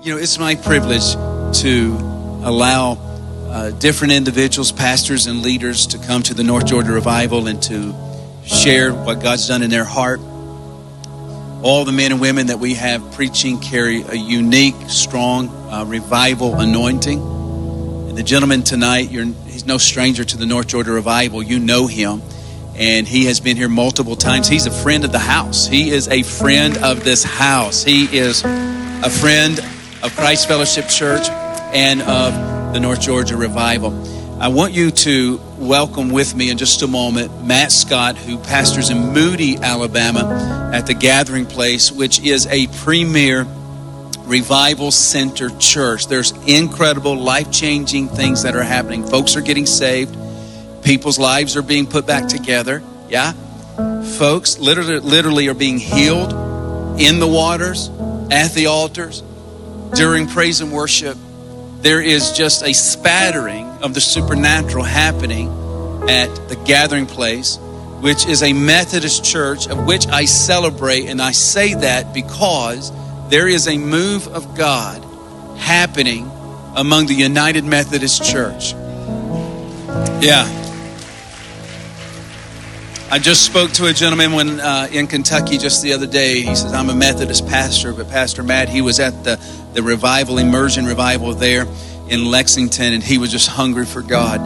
you know, it's my privilege to allow uh, different individuals, pastors, and leaders to come to the North Georgia Revival and to share what God's done in their heart. All the men and women that we have preaching carry a unique, strong uh, revival anointing. And the gentleman tonight, he's no stranger to the North Georgia Revival. You know him and he has been here multiple times. He's a friend of the house. He is a friend of this house. He is a friend of Christ Fellowship Church and of the North Georgia Revival. I want you to welcome with me in just a moment Matt Scott, who pastors in Moody, Alabama, at the Gathering Place, which is a premier revival center church. There's incredible, life changing things that are happening. Folks are getting saved, people's lives are being put back together. Yeah? Folks literally, literally are being healed in the waters, at the altars, during praise and worship there is just a spattering of the supernatural happening at the gathering place, which is a Methodist church of which I celebrate. And I say that because there is a move of God happening among the United Methodist Church. Yeah. I just spoke to a gentleman when, uh, in Kentucky just the other day. He says, I'm a Methodist pastor, but Pastor Matt, he was at the, the revival, immersion revival there in Lexington, and he was just hungry for God.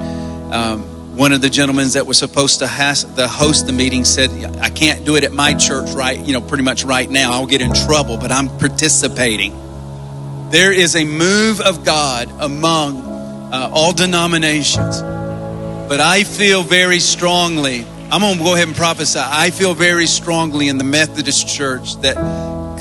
Um, one of the gentlemen that was supposed to has, the host the meeting said, I can't do it at my church right, you know, pretty much right now. I'll get in trouble, but I'm participating. There is a move of God among uh, all denominations. But I feel very strongly I'm going to go ahead and prophesy. I feel very strongly in the Methodist Church that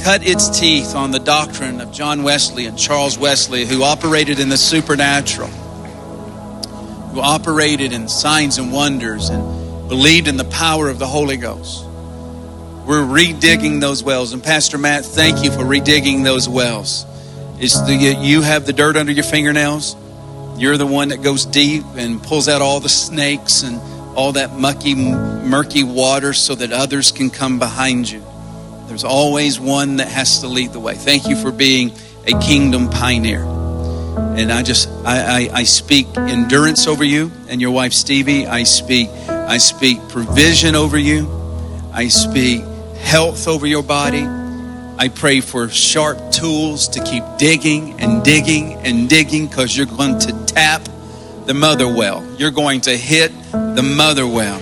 cut its teeth on the doctrine of John Wesley and Charles Wesley, who operated in the supernatural, who operated in signs and wonders and believed in the power of the Holy Ghost. We're redigging those wells. And Pastor Matt, thank you for redigging those wells. It's the, you have the dirt under your fingernails. You're the one that goes deep and pulls out all the snakes and all that mucky, murky water so that others can come behind you. There's always one that has to lead the way. Thank you for being a kingdom pioneer. And I just I, I, I speak endurance over you and your wife Stevie. I speak I speak provision over you. I speak health over your body. I pray for sharp tools to keep digging and digging and digging because you're going to tap the mother well. You're going to hit the mother well.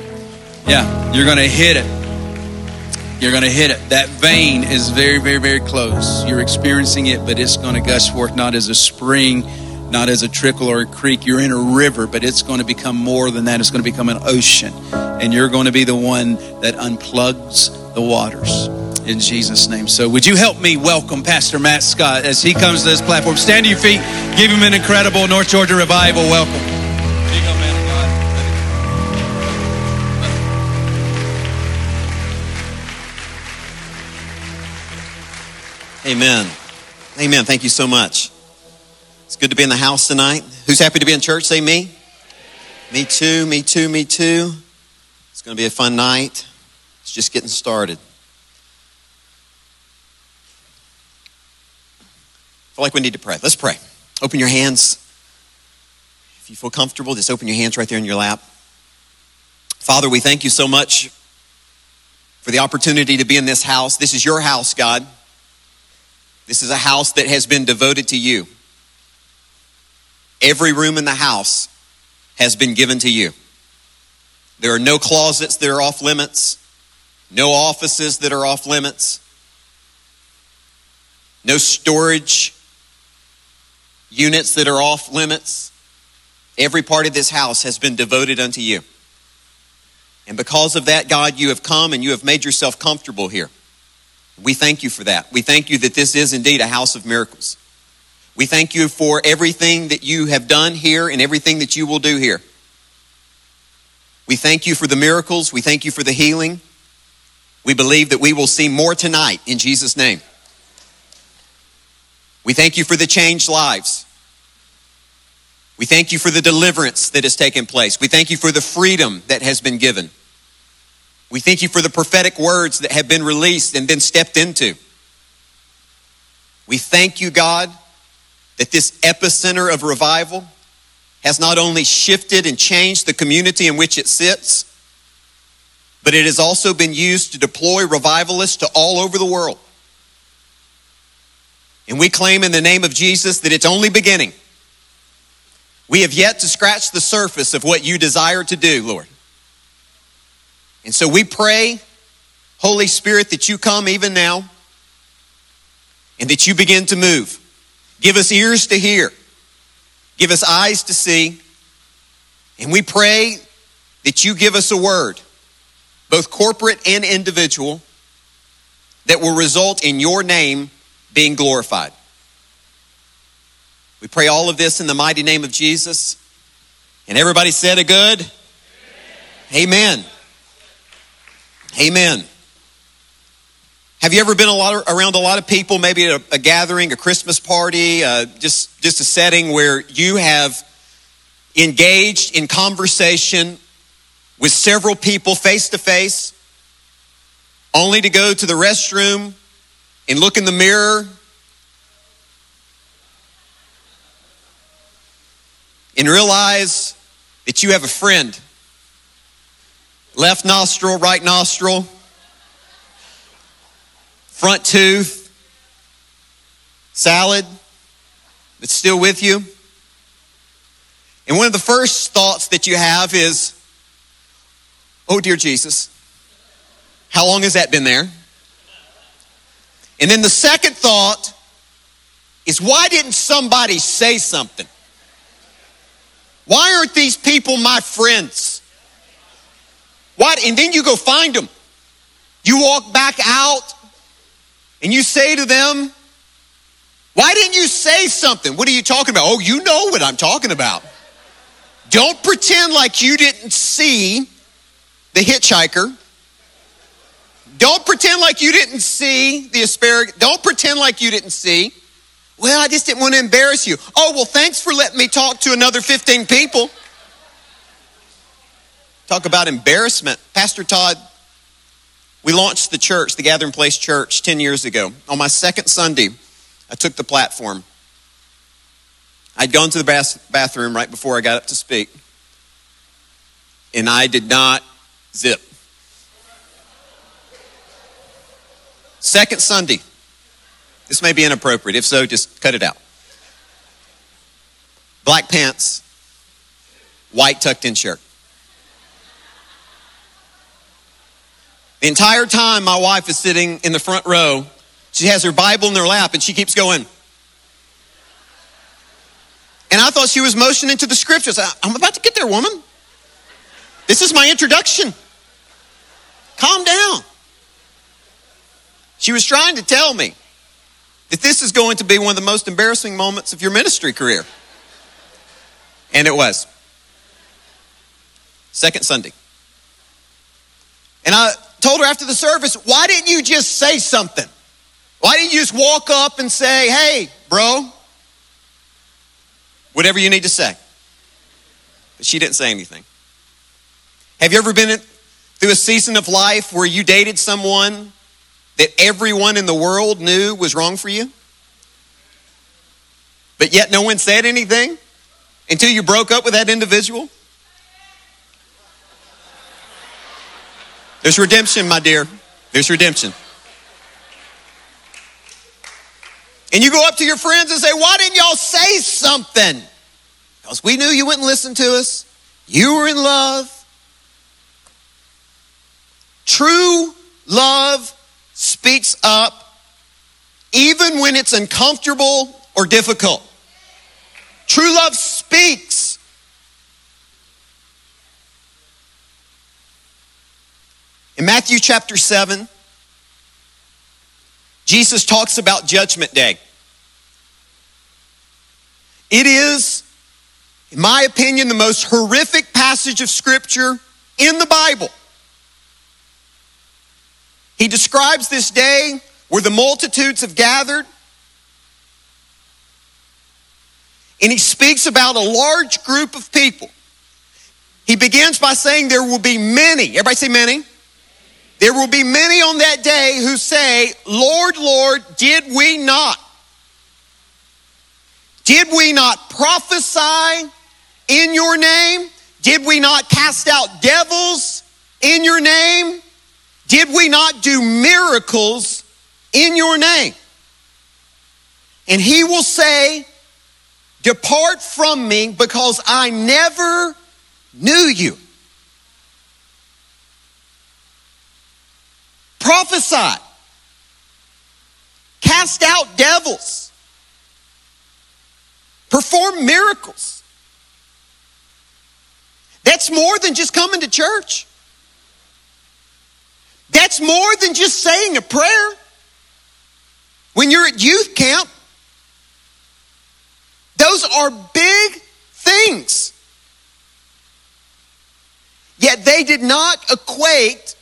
Yeah, you're going to hit it. You're going to hit it. That vein is very, very, very close. You're experiencing it, but it's going to gush forth not as a spring, not as a trickle or a creek. You're in a river, but it's going to become more than that. It's going to become an ocean. And you're going to be the one that unplugs the waters in Jesus' name. So, would you help me welcome Pastor Matt Scott as he comes to this platform? Stand to your feet, give him an incredible North Georgia revival welcome. Amen. Amen. Thank you so much. It's good to be in the house tonight. Who's happy to be in church? Say me. Me too, me too, me too. It's going to be a fun night. It's just getting started. I feel like we need to pray. Let's pray. Open your hands. If you feel comfortable, just open your hands right there in your lap. Father, we thank you so much for the opportunity to be in this house. This is your house, God. This is a house that has been devoted to you. Every room in the house has been given to you. There are no closets that are off limits, no offices that are off limits, no storage units that are off limits. Every part of this house has been devoted unto you. And because of that, God, you have come and you have made yourself comfortable here. We thank you for that. We thank you that this is indeed a house of miracles. We thank you for everything that you have done here and everything that you will do here. We thank you for the miracles. We thank you for the healing. We believe that we will see more tonight in Jesus' name. We thank you for the changed lives. We thank you for the deliverance that has taken place. We thank you for the freedom that has been given. We thank you for the prophetic words that have been released and been stepped into. We thank you, God, that this epicenter of revival has not only shifted and changed the community in which it sits, but it has also been used to deploy revivalists to all over the world. And we claim in the name of Jesus that it's only beginning. We have yet to scratch the surface of what you desire to do, Lord. And so we pray, Holy Spirit, that you come even now and that you begin to move. Give us ears to hear, give us eyes to see. And we pray that you give us a word, both corporate and individual, that will result in your name being glorified. We pray all of this in the mighty name of Jesus. And everybody said a good Amen. Amen. Have you ever been a lot of, around a lot of people, maybe at a, a gathering, a Christmas party, uh, just, just a setting where you have engaged in conversation with several people face to face, only to go to the restroom and look in the mirror and realize that you have a friend. Left nostril, right nostril, front tooth, salad that's still with you. And one of the first thoughts that you have is, oh, dear Jesus, how long has that been there? And then the second thought is, why didn't somebody say something? Why aren't these people my friends? What? And then you go find them. You walk back out and you say to them, Why didn't you say something? What are you talking about? Oh, you know what I'm talking about. Don't pretend like you didn't see the hitchhiker. Don't pretend like you didn't see the asparagus. Don't pretend like you didn't see. Well, I just didn't want to embarrass you. Oh, well, thanks for letting me talk to another 15 people. Talk about embarrassment. Pastor Todd we launched the church, the Gathering Place Church, 10 years ago. On my second Sunday, I took the platform. I'd gone to the bath- bathroom right before I got up to speak, and I did not zip. Second Sunday. This may be inappropriate. If so, just cut it out. Black pants, white tucked in shirt. The entire time, my wife is sitting in the front row. She has her Bible in her lap and she keeps going. And I thought she was motioning to the scriptures. I'm about to get there, woman. This is my introduction. Calm down. She was trying to tell me that this is going to be one of the most embarrassing moments of your ministry career. And it was. Second Sunday. And I told her after the service, why didn't you just say something? Why didn't you just walk up and say, hey, bro, whatever you need to say? But she didn't say anything. Have you ever been through a season of life where you dated someone that everyone in the world knew was wrong for you? But yet no one said anything until you broke up with that individual? There's redemption, my dear. There's redemption. And you go up to your friends and say, Why didn't y'all say something? Because we knew you wouldn't listen to us. You were in love. True love speaks up even when it's uncomfortable or difficult. True love speaks. In Matthew chapter 7, Jesus talks about Judgment Day. It is, in my opinion, the most horrific passage of Scripture in the Bible. He describes this day where the multitudes have gathered. And he speaks about a large group of people. He begins by saying there will be many. Everybody say many. There will be many on that day who say, Lord, Lord, did we not Did we not prophesy in your name? Did we not cast out devils in your name? Did we not do miracles in your name? And he will say, Depart from me because I never knew you. Prophesy. Cast out devils. Perform miracles. That's more than just coming to church. That's more than just saying a prayer. When you're at youth camp, those are big things. Yet they did not equate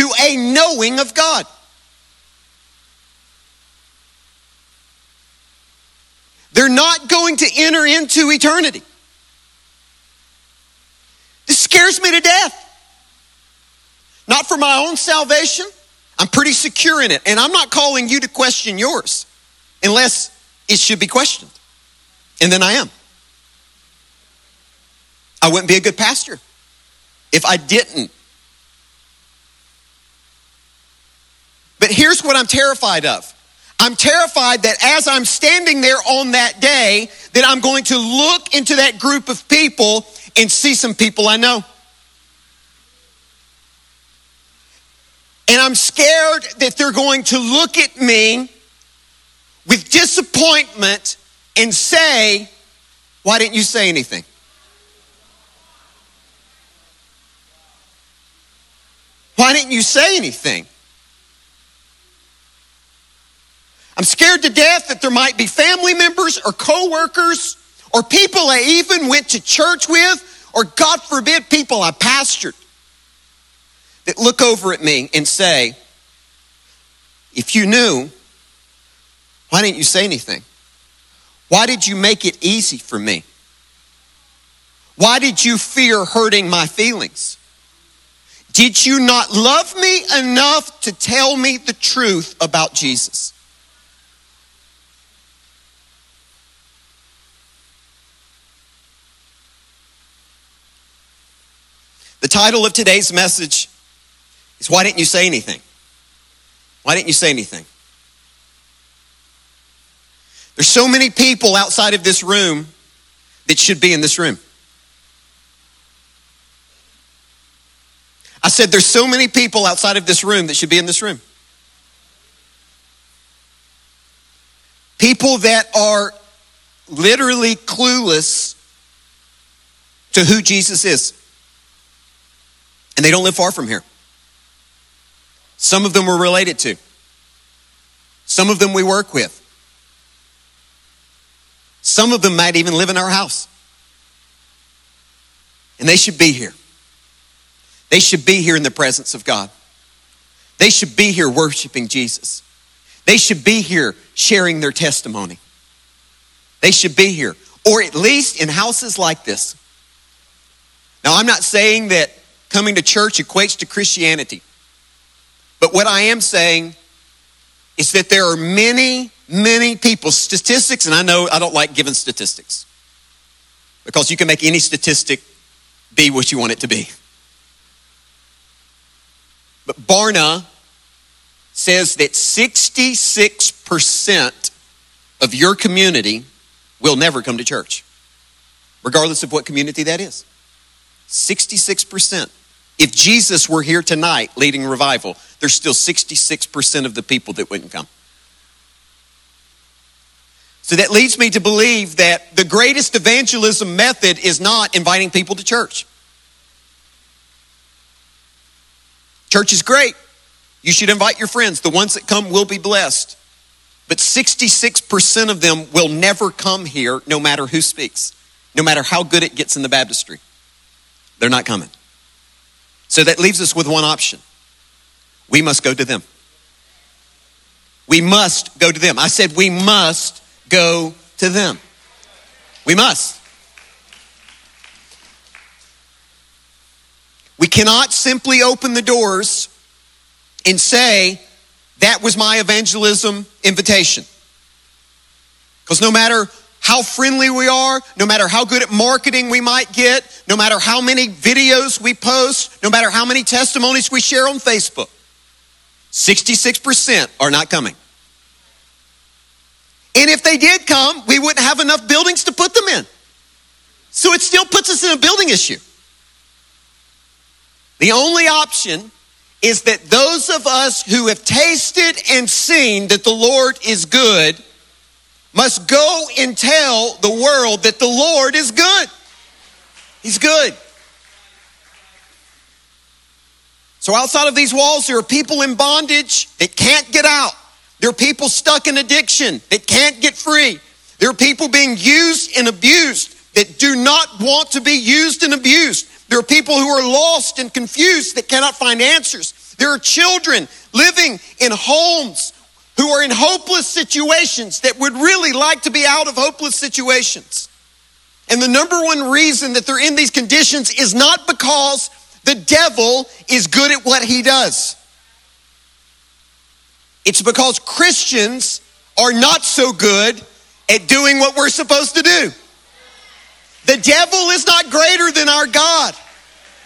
to a knowing of God. They're not going to enter into eternity. This scares me to death. Not for my own salvation. I'm pretty secure in it. And I'm not calling you to question yours unless it should be questioned. And then I am. I wouldn't be a good pastor if I didn't. But here's what I'm terrified of. I'm terrified that as I'm standing there on that day, that I'm going to look into that group of people and see some people I know. And I'm scared that they're going to look at me with disappointment and say, Why didn't you say anything? Why didn't you say anything? I'm scared to death that there might be family members or coworkers or people I even went to church with, or God forbid, people I pastored that look over at me and say, If you knew, why didn't you say anything? Why did you make it easy for me? Why did you fear hurting my feelings? Did you not love me enough to tell me the truth about Jesus? Title of today's message is Why Didn't You Say Anything? Why didn't you say anything? There's so many people outside of this room that should be in this room. I said, there's so many people outside of this room that should be in this room. People that are literally clueless to who Jesus is. And they don't live far from here. Some of them we're related to, some of them we work with, some of them might even live in our house. And they should be here. They should be here in the presence of God. They should be here worshiping Jesus. They should be here sharing their testimony. They should be here, or at least in houses like this. Now, I'm not saying that coming to church equates to Christianity. But what I am saying is that there are many, many people, statistics, and I know I don't like giving statistics because you can make any statistic be what you want it to be. But Barna says that 66% of your community will never come to church, regardless of what community that is. 66%. If Jesus were here tonight leading revival, there's still 66% of the people that wouldn't come. So that leads me to believe that the greatest evangelism method is not inviting people to church. Church is great. You should invite your friends. The ones that come will be blessed. But 66% of them will never come here no matter who speaks, no matter how good it gets in the baptistry. They're not coming. So that leaves us with one option. We must go to them. We must go to them. I said we must go to them. We must. We cannot simply open the doors and say, that was my evangelism invitation. Because no matter how friendly we are, no matter how good at marketing we might get, no matter how many videos we post, no matter how many testimonies we share on Facebook, 66% are not coming. And if they did come, we wouldn't have enough buildings to put them in. So it still puts us in a building issue. The only option is that those of us who have tasted and seen that the Lord is good must go and tell the world that the Lord is good. He's good. So outside of these walls, there are people in bondage that can't get out. There are people stuck in addiction that can't get free. There are people being used and abused that do not want to be used and abused. There are people who are lost and confused that cannot find answers. There are children living in homes who are in hopeless situations that would really like to be out of hopeless situations. And the number one reason that they're in these conditions is not because the devil is good at what he does. It's because Christians are not so good at doing what we're supposed to do. The devil is not greater than our God.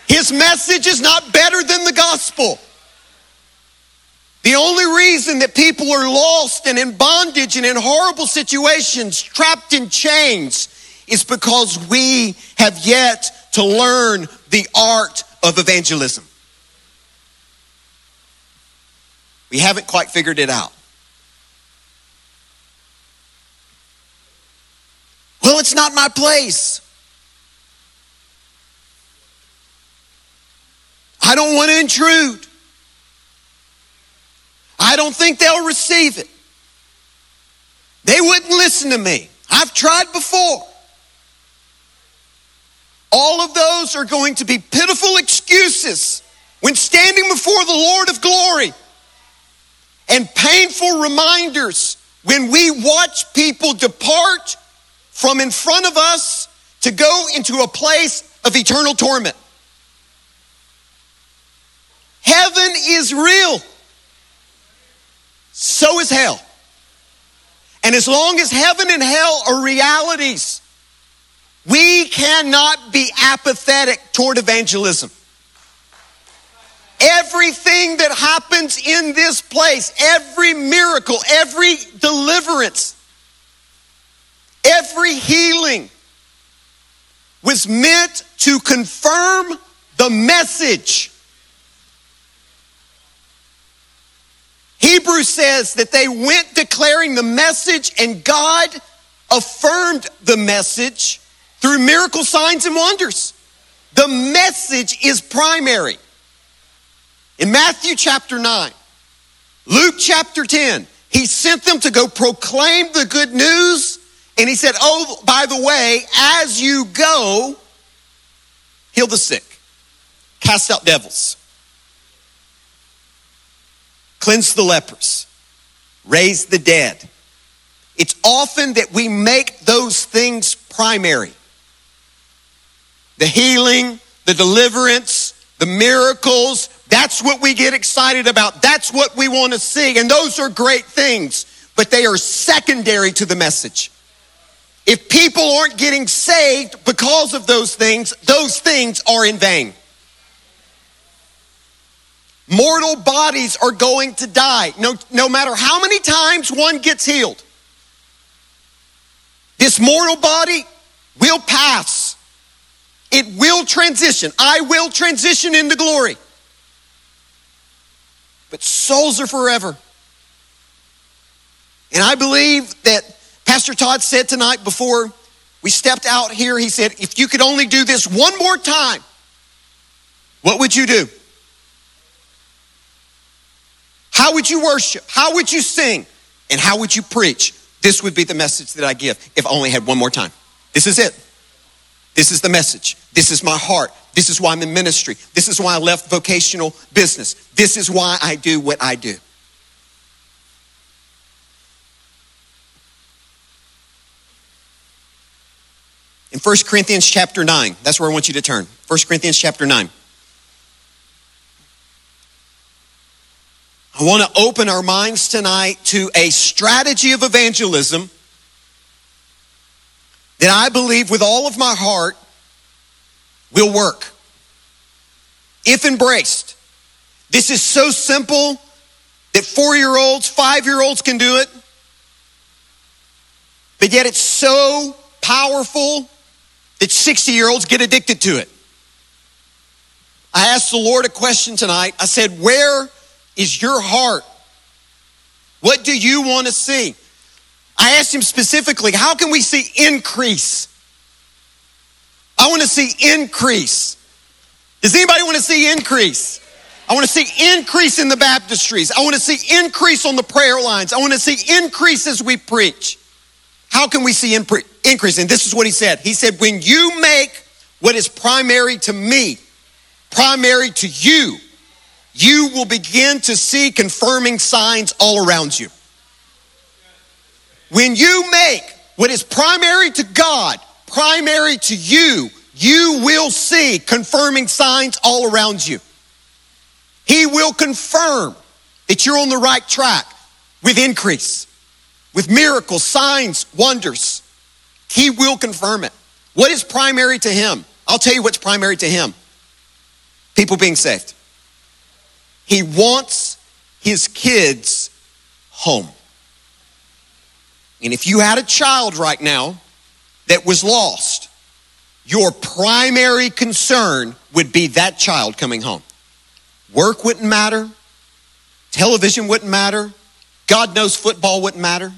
His message is not better than the gospel. The only reason that people are lost and in bondage and in horrible situations, trapped in chains, is because we have yet to learn the art of evangelism. We haven't quite figured it out. Well, it's not my place. I don't want to intrude. I don't think they'll receive it. They wouldn't listen to me. I've tried before. All of those are going to be pitiful excuses when standing before the Lord of glory and painful reminders when we watch people depart from in front of us to go into a place of eternal torment. Heaven is real. So is hell. And as long as heaven and hell are realities, we cannot be apathetic toward evangelism. Everything that happens in this place, every miracle, every deliverance, every healing was meant to confirm the message. Hebrews says that they went declaring the message, and God affirmed the message through miracle signs and wonders. The message is primary. In Matthew chapter 9, Luke chapter 10, he sent them to go proclaim the good news. And he said, Oh, by the way, as you go, heal the sick, cast out devils, cleanse the lepers, raise the dead. It's often that we make those things primary the healing, the deliverance, the miracles. That's what we get excited about. That's what we want to see. And those are great things, but they are secondary to the message. If people aren't getting saved because of those things, those things are in vain. Mortal bodies are going to die, no, no matter how many times one gets healed. This mortal body will pass. It will transition. I will transition into glory. But souls are forever. And I believe that Pastor Todd said tonight before we stepped out here, he said, if you could only do this one more time, what would you do? How would you worship? How would you sing? And how would you preach? This would be the message that I give if I only had one more time. This is it. This is the message. This is my heart. This is why I'm in ministry. This is why I left vocational business. This is why I do what I do. In 1 Corinthians chapter 9, that's where I want you to turn. 1 Corinthians chapter 9. I want to open our minds tonight to a strategy of evangelism that I believe with all of my heart will work. If embraced. This is so simple that four year olds, five year olds can do it. But yet it's so powerful that 60 year olds get addicted to it. I asked the Lord a question tonight. I said, Where is your heart? What do you want to see? I asked him specifically, How can we see increase? I want to see increase. Does anybody want to see increase? I want to see increase in the baptistries. I want to see increase on the prayer lines. I want to see increase as we preach. How can we see increase? And this is what he said. He said, When you make what is primary to me primary to you, you will begin to see confirming signs all around you. When you make what is primary to God primary to you, you will see confirming signs all around you. He will confirm that you're on the right track with increase, with miracles, signs, wonders. He will confirm it. What is primary to Him? I'll tell you what's primary to Him people being saved. He wants his kids home. And if you had a child right now that was lost, your primary concern would be that child coming home. Work wouldn't matter, television wouldn't matter, God knows football wouldn't matter.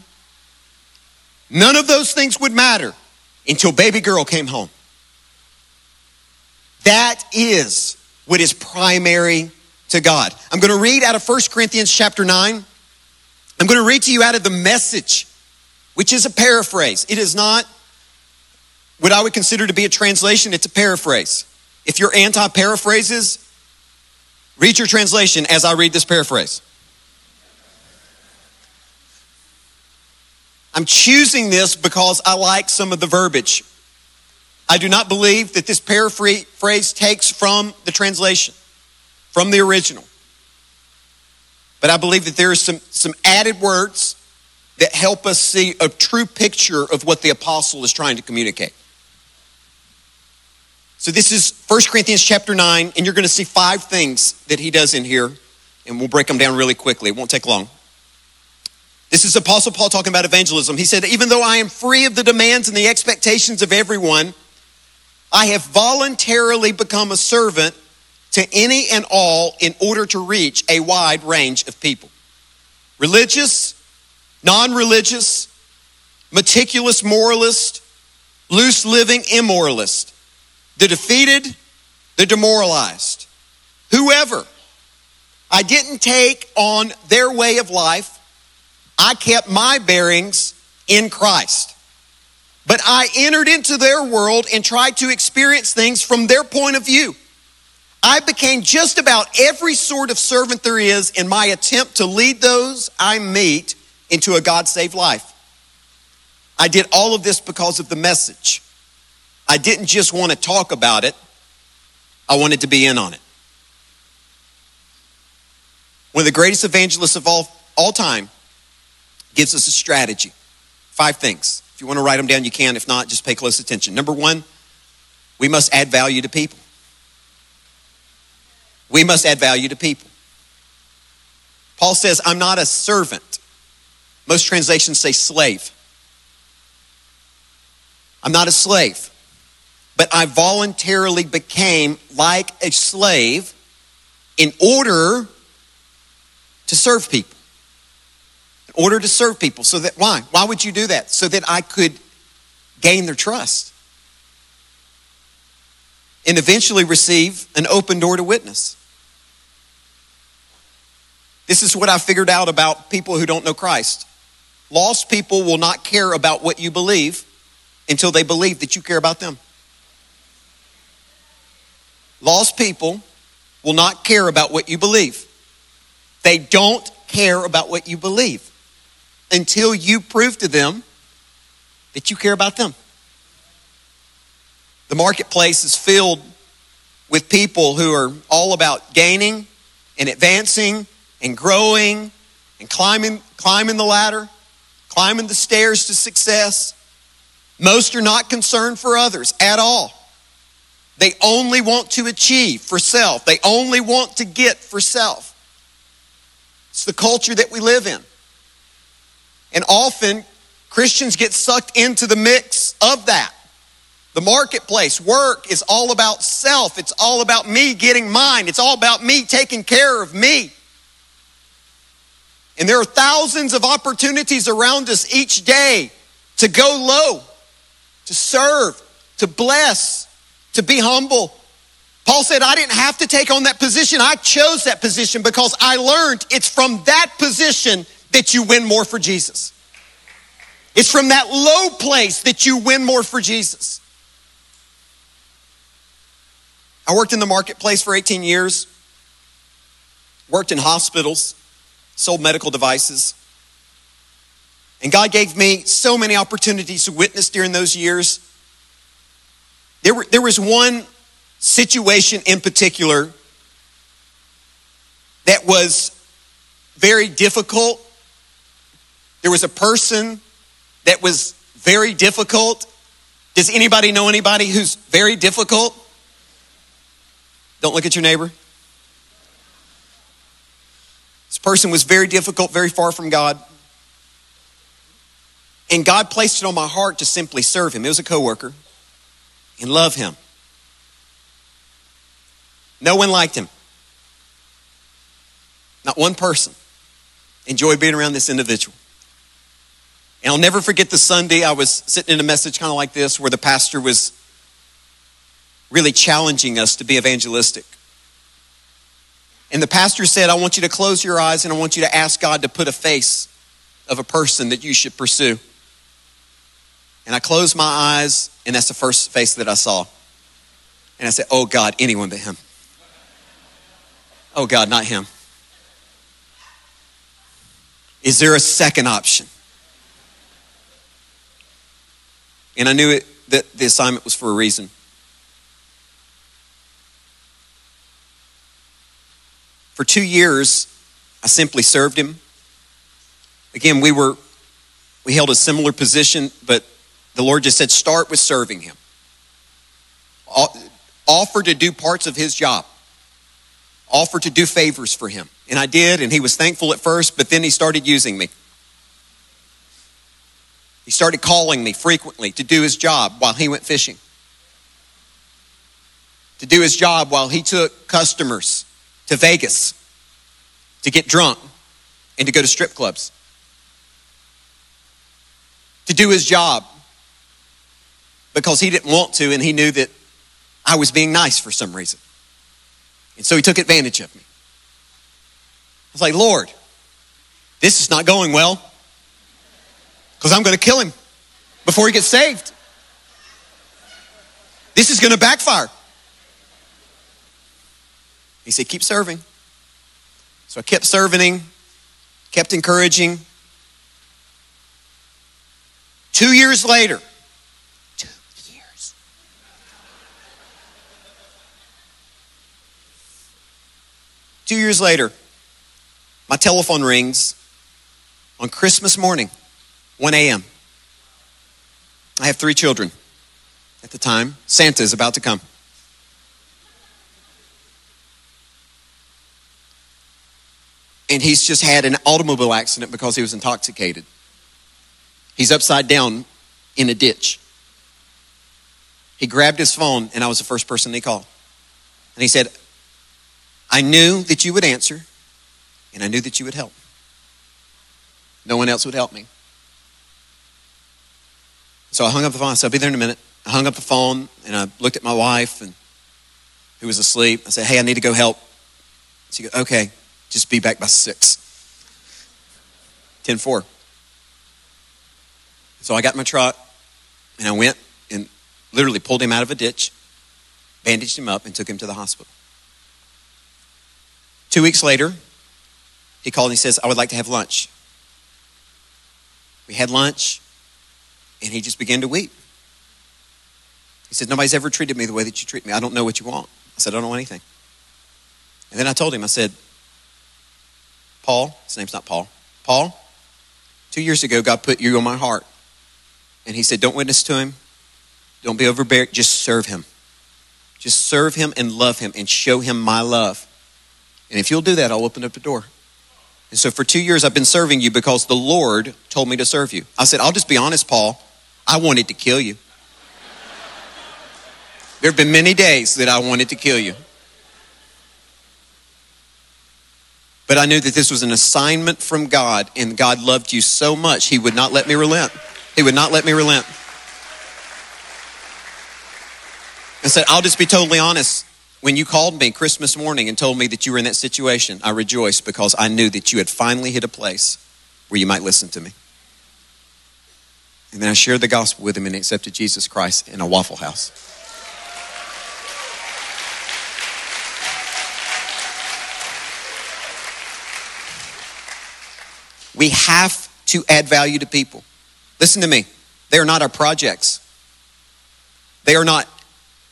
None of those things would matter until baby girl came home. That is what is primary to God. I'm going to read out of 1 Corinthians chapter 9. I'm going to read to you out of the message, which is a paraphrase. It is not what I would consider to be a translation, it's a paraphrase. If you're anti paraphrases, read your translation as I read this paraphrase. I'm choosing this because I like some of the verbiage I do not believe that this paraphrase takes from the translation, from the original. But I believe that there are some, some added words that help us see a true picture of what the apostle is trying to communicate. So this is 1 Corinthians chapter 9, and you're going to see five things that he does in here, and we'll break them down really quickly. It won't take long. This is Apostle Paul talking about evangelism. He said, Even though I am free of the demands and the expectations of everyone, I have voluntarily become a servant to any and all in order to reach a wide range of people. Religious, non religious, meticulous moralist, loose living immoralist, the defeated, the demoralized, whoever. I didn't take on their way of life, I kept my bearings in Christ. But I entered into their world and tried to experience things from their point of view. I became just about every sort of servant there is in my attempt to lead those I meet into a God saved life. I did all of this because of the message. I didn't just want to talk about it, I wanted to be in on it. One of the greatest evangelists of all, all time gives us a strategy. Five things. If you want to write them down, you can. If not, just pay close attention. Number one, we must add value to people. We must add value to people. Paul says, I'm not a servant. Most translations say slave. I'm not a slave, but I voluntarily became like a slave in order to serve people In order to serve people. So that, why? Why would you do that? So that I could gain their trust and eventually receive an open door to witness. This is what I figured out about people who don't know Christ. Lost people will not care about what you believe until they believe that you care about them. Lost people will not care about what you believe. They don't care about what you believe until you prove to them that you care about them. The marketplace is filled with people who are all about gaining and advancing and growing and climbing, climbing the ladder, climbing the stairs to success. Most are not concerned for others at all. They only want to achieve for self. They only want to get for self. It's the culture that we live in. And often Christians get sucked into the mix of that. The marketplace, work is all about self. It's all about me getting mine. It's all about me taking care of me. And there are thousands of opportunities around us each day to go low, to serve, to bless, to be humble. Paul said, I didn't have to take on that position. I chose that position because I learned it's from that position that you win more for Jesus. It's from that low place that you win more for Jesus. I worked in the marketplace for 18 years, worked in hospitals, sold medical devices. And God gave me so many opportunities to witness during those years. There, were, there was one situation in particular that was very difficult. There was a person that was very difficult. Does anybody know anybody who's very difficult? Don't look at your neighbor. This person was very difficult, very far from God. And God placed it on my heart to simply serve him. It was a coworker and love him. No one liked him. Not one person enjoyed being around this individual. And I'll never forget the Sunday I was sitting in a message kind of like this where the pastor was really challenging us to be evangelistic. And the pastor said, I want you to close your eyes and I want you to ask God to put a face of a person that you should pursue. And I closed my eyes, and that's the first face that I saw. And I said, Oh God, anyone but him. Oh God, not him. Is there a second option? And I knew it, that the assignment was for a reason. For two years, I simply served him. Again, we were we held a similar position, but the Lord just said, start with serving him. Offer to do parts of his job. Offer to do favors for him. And I did, and he was thankful at first, but then he started using me. He started calling me frequently to do his job while he went fishing, to do his job while he took customers to Vegas to get drunk and to go to strip clubs, to do his job because he didn't want to and he knew that I was being nice for some reason. And so he took advantage of me. I was like, Lord, this is not going well because I'm going to kill him before he gets saved. This is going to backfire. He said, Keep serving. So I kept serving him, kept encouraging. Two years later, two years. Two years later, my telephone rings on Christmas morning, 1 a.m. I have three children at the time. Santa is about to come. And he's just had an automobile accident because he was intoxicated. He's upside down in a ditch. He grabbed his phone, and I was the first person he called. And he said, I knew that you would answer, and I knew that you would help. No one else would help me. So I hung up the phone. I said, I'll be there in a minute. I hung up the phone, and I looked at my wife, and who was asleep. I said, Hey, I need to go help. She goes, Okay. Just be back by 6. 10 4. So I got my truck and I went and literally pulled him out of a ditch, bandaged him up, and took him to the hospital. Two weeks later, he called and he says, I would like to have lunch. We had lunch, and he just began to weep. He said, Nobody's ever treated me the way that you treat me. I don't know what you want. I said, I don't know anything. And then I told him, I said, Paul, his name's not Paul, Paul, two years ago, God put you on my heart And he said, Don't witness to him. Don't be overbearing. Just serve him. Just serve him and love him and show him my love. And if you'll do that, I'll open up the door. And so for two years, I've been serving you because the Lord told me to serve you. I said, I'll just be honest, Paul. I wanted to kill you. There have been many days that I wanted to kill you. But I knew that this was an assignment from God, and God loved you so much, He would not let me relent. He would not let me relent. I said, I'll just be totally honest. When you called me Christmas morning and told me that you were in that situation, I rejoiced because I knew that you had finally hit a place where you might listen to me. And then I shared the gospel with him and accepted Jesus Christ in a Waffle House. We have to add value to people. Listen to me. They are not our projects. They are not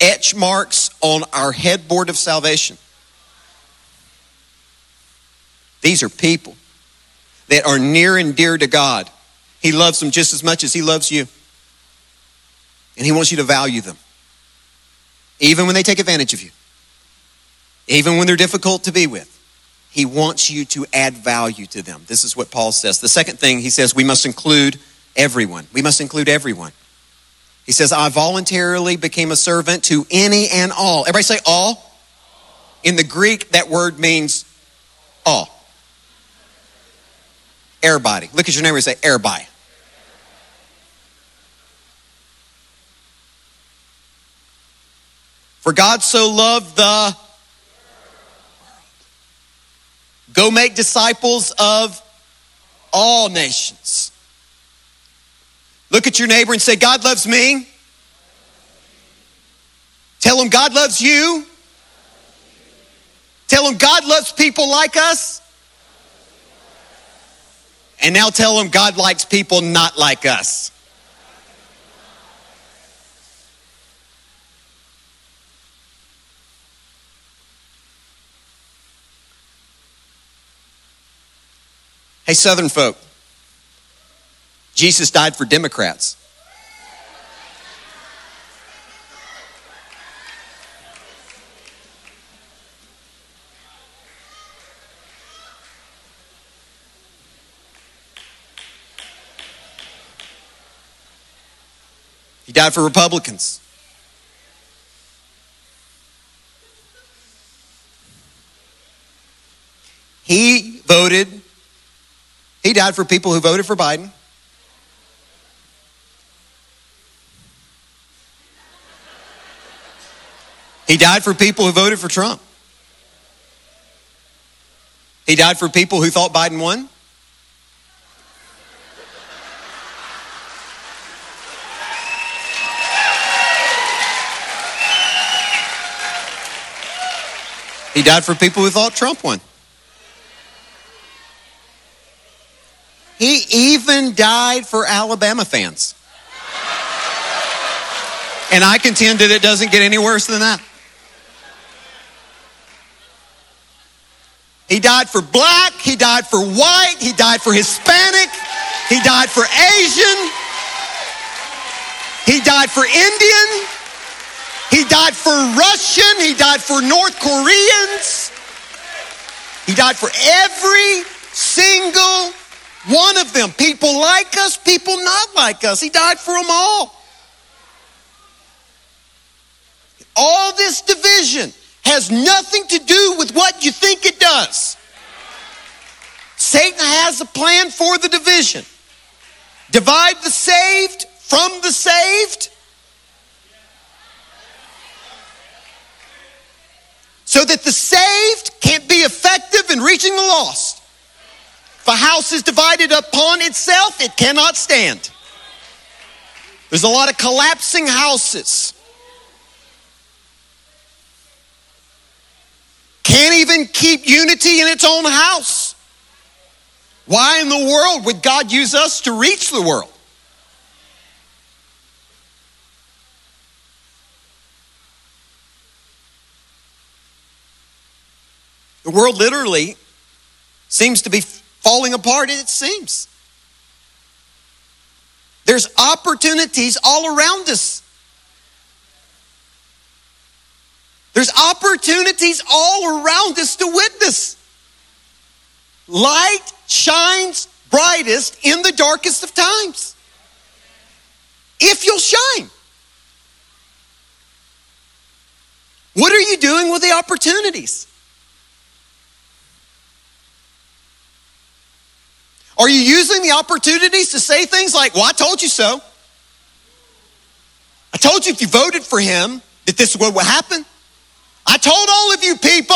etch marks on our headboard of salvation. These are people that are near and dear to God. He loves them just as much as He loves you. And He wants you to value them, even when they take advantage of you, even when they're difficult to be with. He wants you to add value to them. This is what Paul says. The second thing he says, we must include everyone. We must include everyone. He says, I voluntarily became a servant to any and all. Everybody say all. In the Greek, that word means all. Everybody. Look at your neighbor and say, everybody. For God so loved the Go make disciples of all nations. Look at your neighbor and say, God loves me. Tell him God loves you. Tell him God loves people like us. And now tell him God likes people not like us. Hey, Southern folk, Jesus died for Democrats. He died for Republicans. He voted he died for people who voted for Biden. He died for people who voted for Trump. He died for people who thought Biden won. He died for people who thought Trump won. He even died for Alabama fans. And I contend that it doesn't get any worse than that. He died for black, he died for white, he died for Hispanic, he died for Asian, he died for Indian, he died for Russian, he died for North Koreans, he died for every single one of them. People like us, people not like us. He died for them all. All this division has nothing to do with what you think it does. Satan has a plan for the division. Divide the saved from the saved. So that the saved can't be effective in reaching the lost. If a house is divided upon itself, it cannot stand. There's a lot of collapsing houses. Can't even keep unity in its own house. Why in the world would God use us to reach the world? The world literally seems to be falling apart, it seems. There's opportunities all around us. There's opportunities all around us to witness. Light shines brightest in the darkest of times. If you'll shine. What are you doing with the opportunities? Are you using the opportunities to say things like, Well, I told you so? I told you if you voted for him that this is what would happen. I told all of you people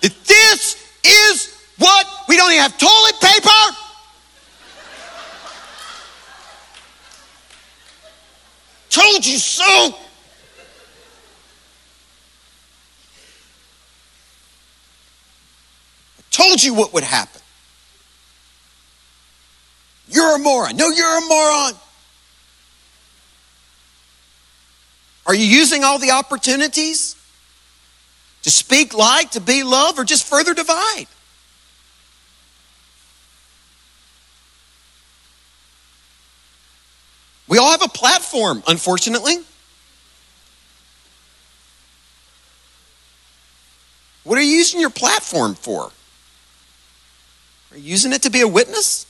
that this is what we don't even have toilet paper. Told you so. Told you what would happen. You're a moron. No, you're a moron. Are you using all the opportunities to speak light, to be love, or just further divide? We all have a platform, unfortunately. What are you using your platform for? Are you using it to be a witness?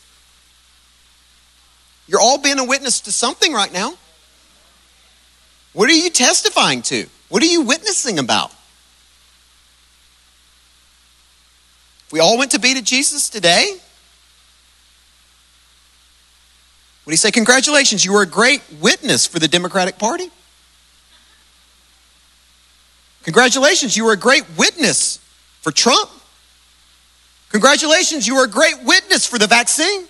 You're all being a witness to something right now. What are you testifying to? What are you witnessing about? If we all went to be to Jesus today, would he say, Congratulations, you were a great witness for the Democratic Party? Congratulations, you were a great witness for Trump. Congratulations, you were a great witness for the vaccine.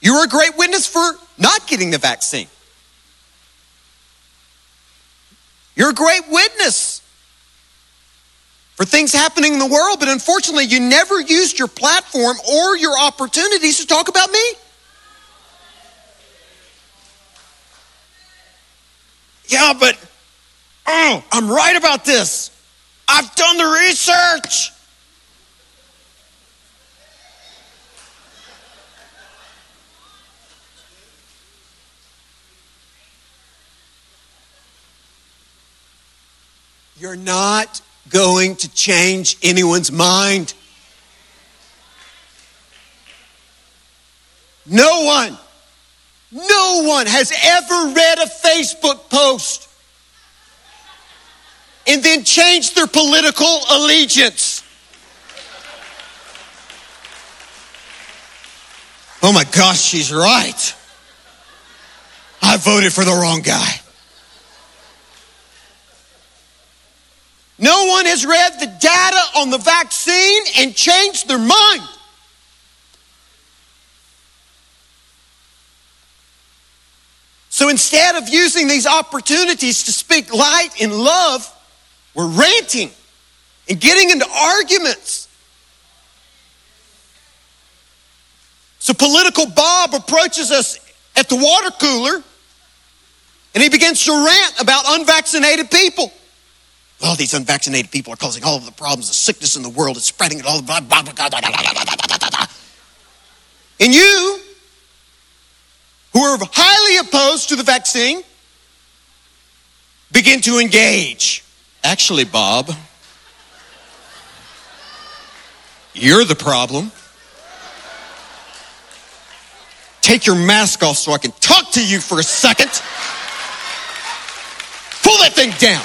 You were a great witness for not getting the vaccine. You're a great witness for things happening in the world, but unfortunately, you never used your platform or your opportunities to talk about me. Yeah, but oh, I'm right about this. I've done the research. You're not going to change anyone's mind. No one, no one has ever read a Facebook post and then changed their political allegiance. Oh my gosh, she's right. I voted for the wrong guy. No one has read the data on the vaccine and changed their mind. So instead of using these opportunities to speak light and love, we're ranting and getting into arguments. So political Bob approaches us at the water cooler and he begins to rant about unvaccinated people. Well, these unvaccinated people are causing all of the problems, the sickness in the world, it's spreading it all. Blah, blah, blah, blah, blah, blah, blah, blah. And you, who are highly opposed to the vaccine, begin to engage. Actually, Bob, you're the problem. Take your mask off so I can talk to you for a second. Pull that thing down.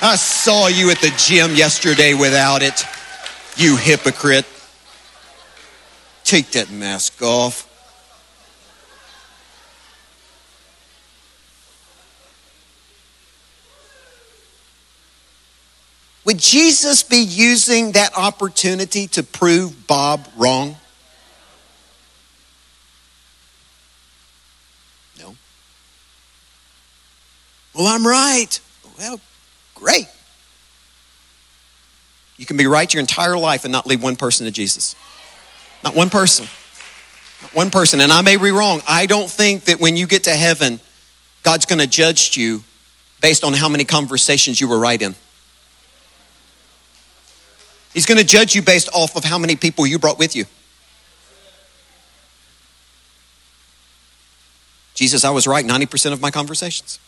I saw you at the gym yesterday without it. You hypocrite. Take that mask off. Would Jesus be using that opportunity to prove Bob wrong? No. Well, I'm right. Well, great. You can be right your entire life and not lead one person to Jesus. Not one person. Not one person. And I may be wrong. I don't think that when you get to heaven, God's going to judge you based on how many conversations you were right in. He's going to judge you based off of how many people you brought with you. Jesus, I was right 90% of my conversations.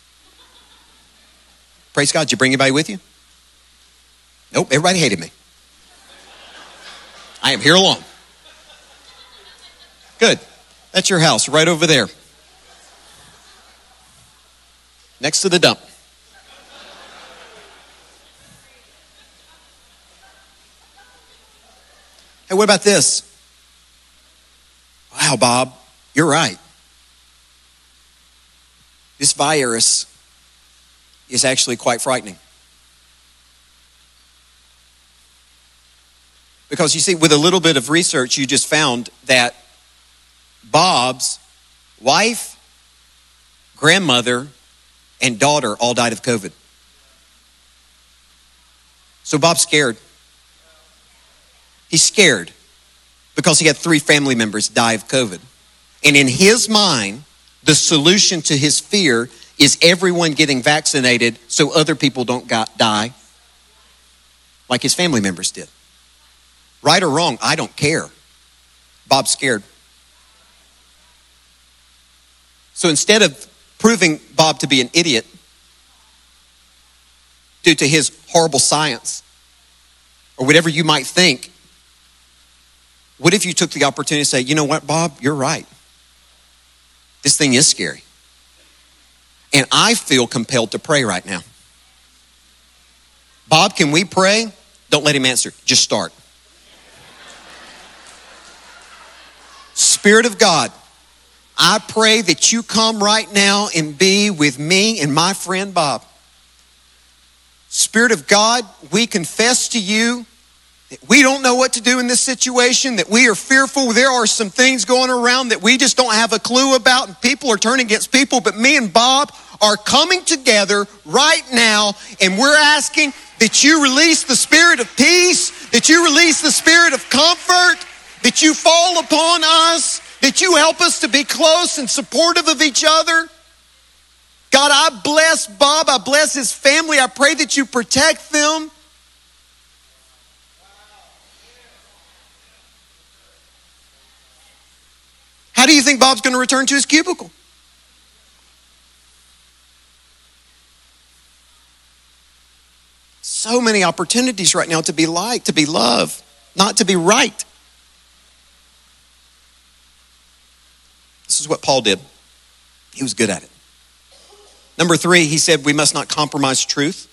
Praise God. Did you bring anybody with you? Nope, everybody hated me. I am here alone. Good. That's your house right over there. Next to the dump. Hey, what about this? Wow, Bob, you're right. This virus is actually quite frightening. Because you see, with a little bit of research, you just found that Bob's wife, grandmother, and daughter all died of COVID. So Bob's scared. He's scared because he had three family members die of COVID. And in his mind, the solution to his fear is everyone getting vaccinated so other people don't got, die like his family members did. Right or wrong, I don't care. Bob's scared. So instead of proving Bob to be an idiot due to his horrible science or whatever you might think, what if you took the opportunity to say, you know what, Bob, you're right. This thing is scary. And I feel compelled to pray right now. Bob, can we pray? Don't let him answer. Just start. Spirit of God, I pray that you come right now and be with me and my friend Bob. Spirit of God, we confess to you that we don't know what to do in this situation, that we are fearful. There are some things going around that we just don't have a clue about, and people are turning against people. But me and Bob are coming together right now, and we're asking that you release the spirit of peace, that you release the spirit of comfort, that you fall upon us, that you help us to be close and supportive of each other. God, I bless Bob. I bless his family. I pray that you protect them. How do you think Bob's going to return to his cubicle? So many opportunities right now to be liked, to be loved, not to be right. This is what Paul did. He was good at it. Number three, he said we must not compromise truth.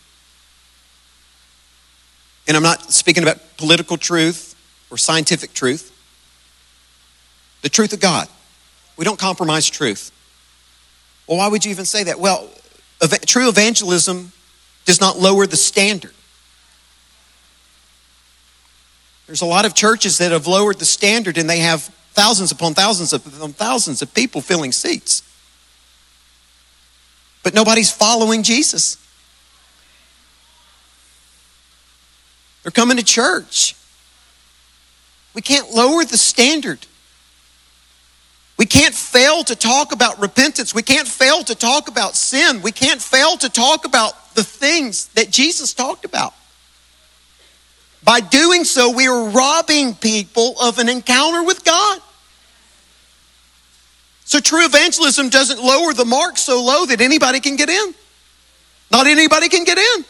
And I'm not speaking about political truth or scientific truth, the truth of God. We don't compromise truth. Well, why would you even say that? Well, ev- true evangelism does not lower the standard. There's a lot of churches that have lowered the standard and they have thousands upon thousands upon thousands of people filling seats. But nobody's following Jesus. They're coming to church. We can't lower the standard. We can't fail to talk about repentance. We can't fail to talk about sin. We can't fail to talk about the things that Jesus talked about. By doing so, we are robbing people of an encounter with God. So, true evangelism doesn't lower the mark so low that anybody can get in. Not anybody can get in.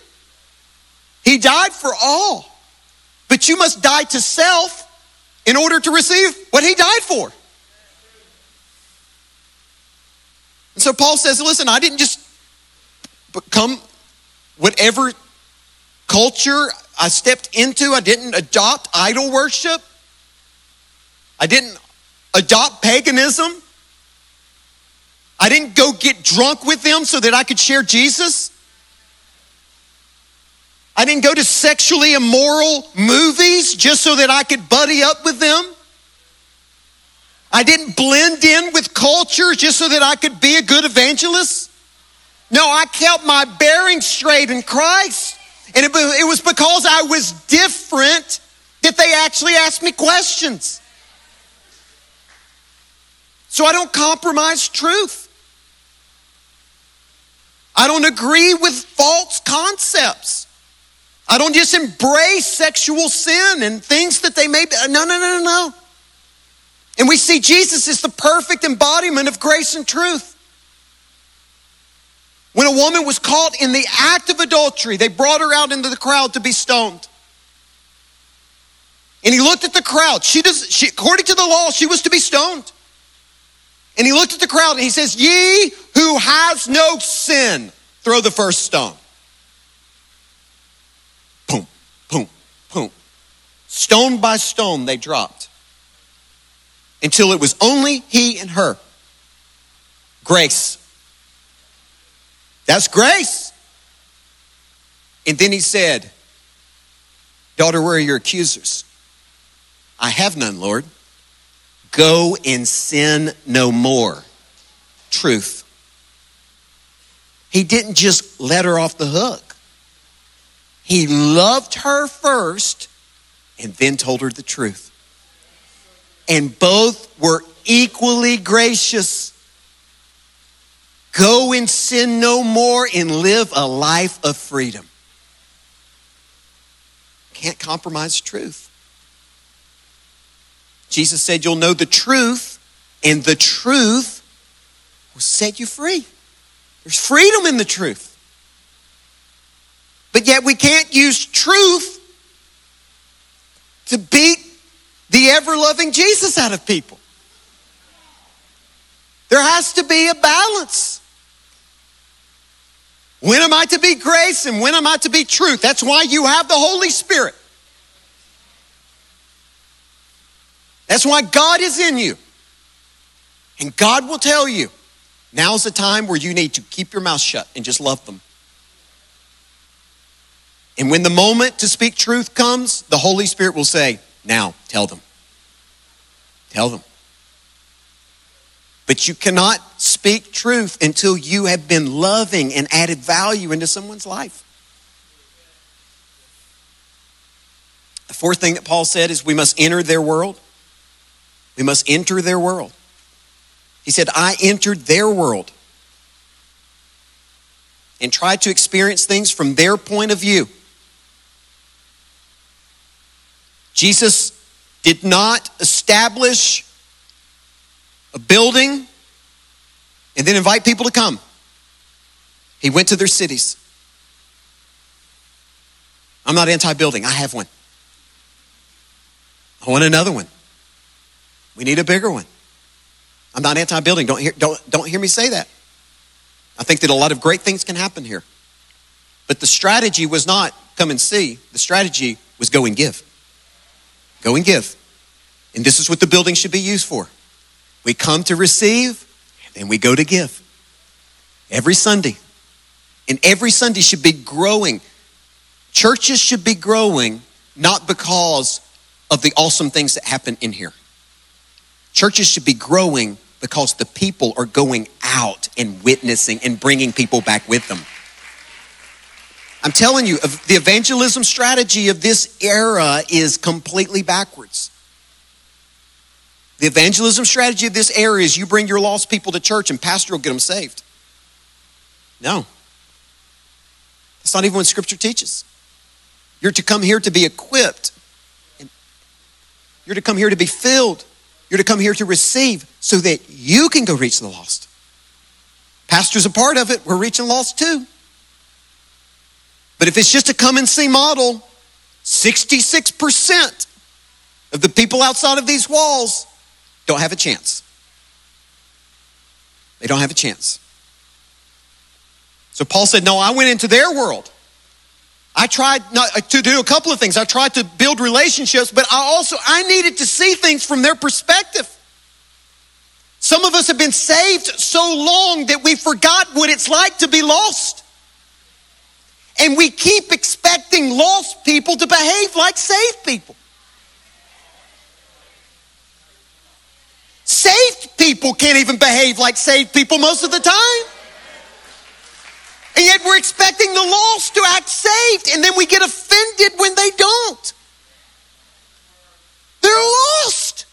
He died for all. But you must die to self in order to receive what he died for. And so Paul says, listen, I didn't just become whatever culture I stepped into. I didn't adopt idol worship. I didn't adopt paganism. I didn't go get drunk with them so that I could share Jesus. I didn't go to sexually immoral movies just so that I could buddy up with them. I didn't blend in with culture just so that I could be a good evangelist. No, I kept my bearing straight in Christ. And it, it was because I was different that they actually asked me questions. So I don't compromise truth. I don't agree with false concepts. I don't just embrace sexual sin and things that they may be. No, no, no, no, no. And we see Jesus is the perfect embodiment of grace and truth. When a woman was caught in the act of adultery, they brought her out into the crowd to be stoned. And he looked at the crowd. She does, she, according to the law, she was to be stoned. And he looked at the crowd and he says, Ye who has no sin, throw the first stone. Boom, boom, boom. Stone by stone, they dropped until it was only he and her. Grace. That's grace. And then he said, Daughter, where are your accusers? I have none, Lord. Go and sin no more. Truth. He didn't just let her off the hook. He loved her first and then told her the truth. And both were equally gracious. Go and sin no more and live a life of freedom. Can't compromise truth. Jesus said, You'll know the truth, and the truth will set you free. There's freedom in the truth. But yet we can't use truth to beat the ever loving Jesus out of people. There has to be a balance. When am I to be grace and when am I to be truth? That's why you have the Holy Spirit. That's why God is in you. And God will tell you now's the time where you need to keep your mouth shut and just love them. And when the moment to speak truth comes, the Holy Spirit will say, Now, tell them. Tell them. But you cannot speak truth until you have been loving and added value into someone's life. The fourth thing that Paul said is we must enter their world. We must enter their world. He said, I entered their world and tried to experience things from their point of view. Jesus did not establish a building and then invite people to come. He went to their cities. I'm not anti building, I have one. I want another one. We need a bigger one. I'm not anti building. Don't hear, don't, don't hear me say that. I think that a lot of great things can happen here. But the strategy was not come and see, the strategy was go and give. Go and give. And this is what the building should be used for. We come to receive, and we go to give. Every Sunday. And every Sunday should be growing. Churches should be growing not because of the awesome things that happen in here. Churches should be growing because the people are going out and witnessing and bringing people back with them. I'm telling you, the evangelism strategy of this era is completely backwards. The evangelism strategy of this era is you bring your lost people to church and pastor will get them saved. No. That's not even what Scripture teaches. You're to come here to be equipped. You're to come here to be filled. You're to come here to receive so that you can go reach the lost. Pastor's a part of it. We're reaching lost too. But if it's just a come and see model, 66% of the people outside of these walls don't have a chance. They don't have a chance. So Paul said, No, I went into their world. I tried not, uh, to do a couple of things. I tried to build relationships, but I also I needed to see things from their perspective. Some of us have been saved so long that we forgot what it's like to be lost. And we keep expecting lost people to behave like saved people. Saved people can't even behave like saved people most of the time. And yet we're expecting the lost to act saved, and then we get offended when they don't. They're lost.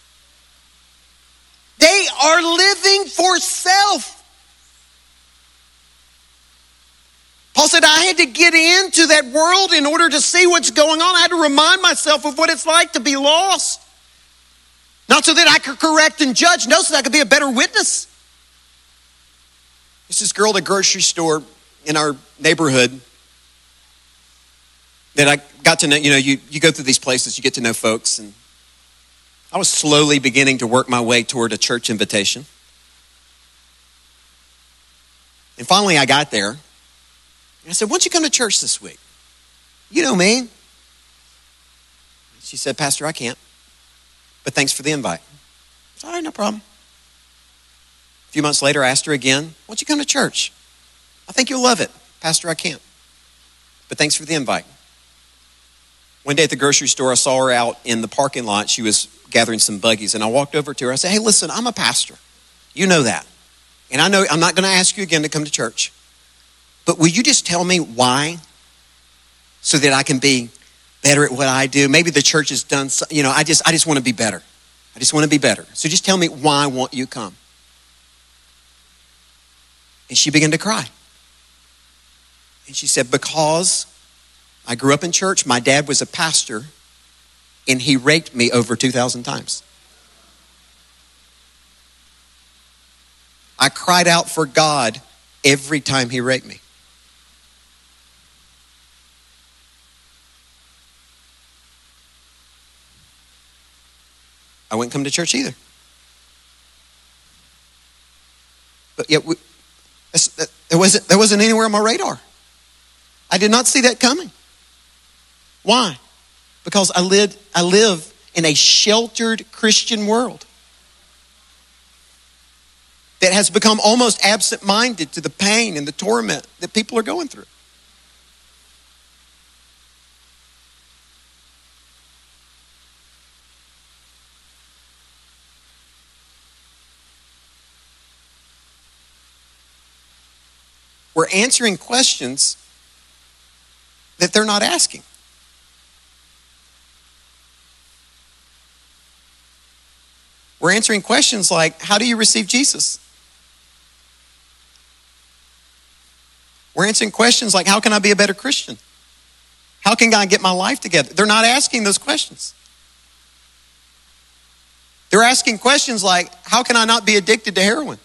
They are living for self. Paul said, I had to get into that world in order to see what's going on. I had to remind myself of what it's like to be lost. Not so that I could correct and judge, no, so that I could be a better witness. There's this girl at the grocery store in our neighborhood that I got to know, you know, you, you go through these places, you get to know folks, and I was slowly beginning to work my way toward a church invitation. And finally, I got there. And I said, Why don't you come to church this week? You know me. She said, Pastor, I can't. But thanks for the invite. All right, no problem. A few months later, I asked her again, Why don't you come to church? I think you'll love it. Pastor, I can't. But thanks for the invite. One day at the grocery store, I saw her out in the parking lot. She was gathering some buggies, and I walked over to her. I said, Hey, listen, I'm a pastor. You know that. And I know I'm not going to ask you again to come to church. But will you just tell me why so that I can be better at what I do? Maybe the church has done, so, you know, I just, I just want to be better. I just want to be better. So just tell me why won't you come? And she began to cry. And she said, Because I grew up in church, my dad was a pastor, and he raped me over 2,000 times. I cried out for God every time he raped me. I wouldn't come to church either. But yet, we, that, that, wasn't, that wasn't anywhere on my radar. I did not see that coming. Why? Because I live, I live in a sheltered Christian world that has become almost absent minded to the pain and the torment that people are going through. Answering questions that they're not asking. We're answering questions like How do you receive Jesus? We're answering questions like How can I be a better Christian? How can God get my life together? They're not asking those questions. They're asking questions like How can I not be addicted to heroin?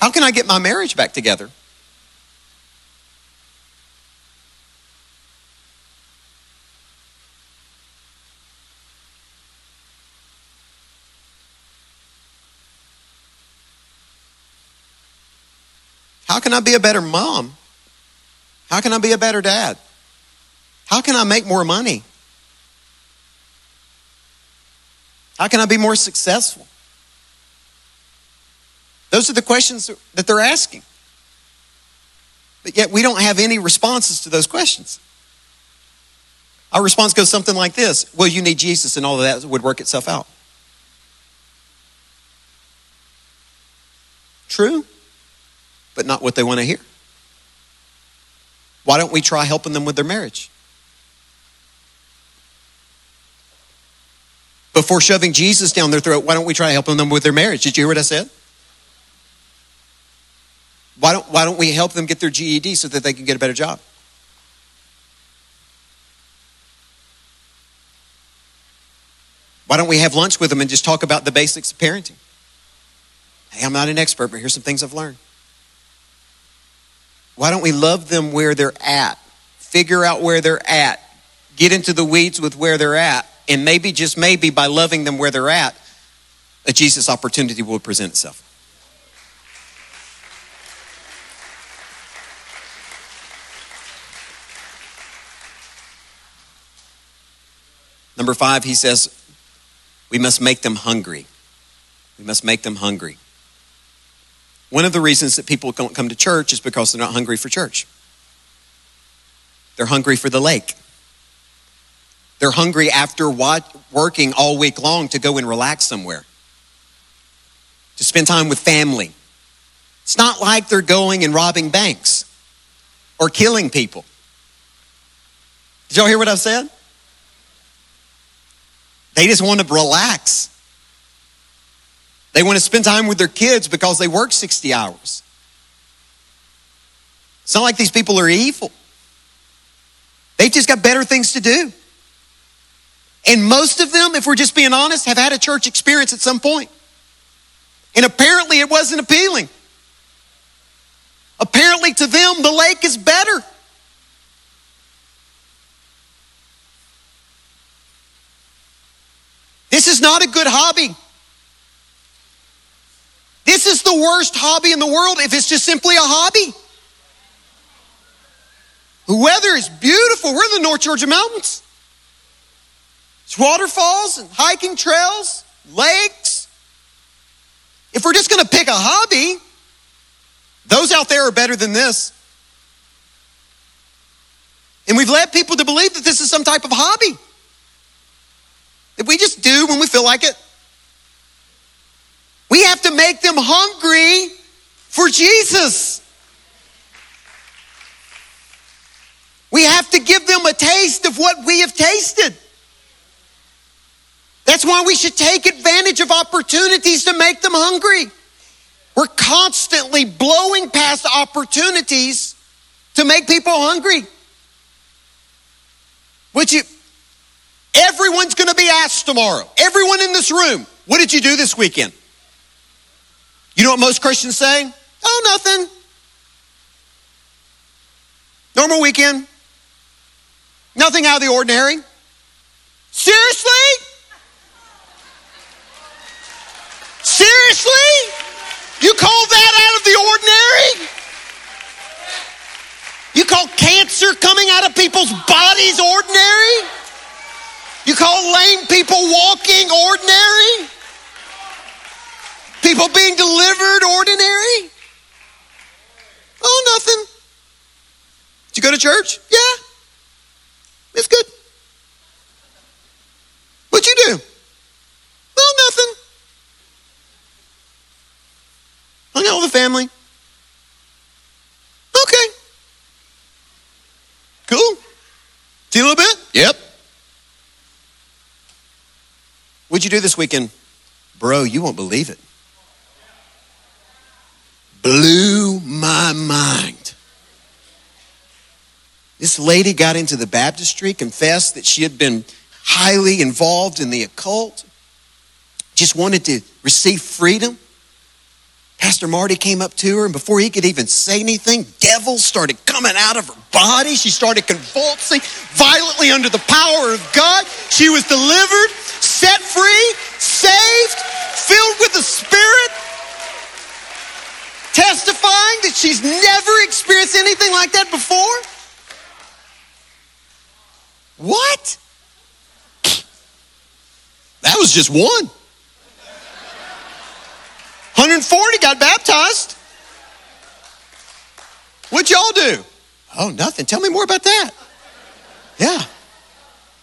How can I get my marriage back together? How can I be a better mom? How can I be a better dad? How can I make more money? How can I be more successful? Those are the questions that they're asking. But yet we don't have any responses to those questions. Our response goes something like this Well, you need Jesus, and all of that would work itself out. True but not what they want to hear. Why don't we try helping them with their marriage? Before shoving Jesus down their throat, why don't we try helping them with their marriage? Did you hear what I said? Why don't, why don't we help them get their GED so that they can get a better job? Why don't we have lunch with them and just talk about the basics of parenting? Hey, I'm not an expert, but here's some things I've learned. Why don't we love them where they're at? Figure out where they're at. Get into the weeds with where they're at. And maybe, just maybe, by loving them where they're at, a Jesus opportunity will present itself. Number five, he says, we must make them hungry. We must make them hungry. One of the reasons that people don't come to church is because they're not hungry for church. They're hungry for the lake. They're hungry after working all week long to go and relax somewhere, to spend time with family. It's not like they're going and robbing banks or killing people. Did y'all hear what I said? They just want to relax. They want to spend time with their kids because they work 60 hours. It's not like these people are evil. They've just got better things to do. And most of them, if we're just being honest, have had a church experience at some point. And apparently it wasn't appealing. Apparently to them, the lake is better. This is not a good hobby. This is the worst hobby in the world if it's just simply a hobby. The weather is beautiful. We're in the North Georgia mountains. It's waterfalls and hiking trails, lakes. If we're just going to pick a hobby, those out there are better than this. And we've led people to believe that this is some type of hobby we just do when we feel like it. We have to make them hungry for Jesus. We have to give them a taste of what we have tasted. That's why we should take advantage of opportunities to make them hungry. We're constantly blowing past opportunities to make people hungry. Would you? Everyone's going to be asked tomorrow. Everyone in this room, what did you do this weekend? You know what most Christians say? Oh, nothing. Normal weekend. Nothing out of the ordinary. Seriously? Seriously? You call that out of the ordinary? You call cancer coming out of people's bodies ordinary? You call lame people walking ordinary? People being delivered ordinary? Oh, nothing. Did you go to church? Yeah. It's good. What'd you do? Oh, nothing. Hung out with the family. Okay. Cool. See a little bit? Yep. What'd you do this weekend? Bro, you won't believe it. Blew my mind. This lady got into the baptistry, confessed that she had been highly involved in the occult, just wanted to receive freedom. Pastor Marty came up to her, and before he could even say anything, devils started coming out of her body. She started convulsing violently under the power of God. She was delivered, set free, saved, filled with the Spirit, testifying that she's never experienced anything like that before. What? That was just one. 140 got baptized. What'd y'all do? Oh, nothing. Tell me more about that. Yeah.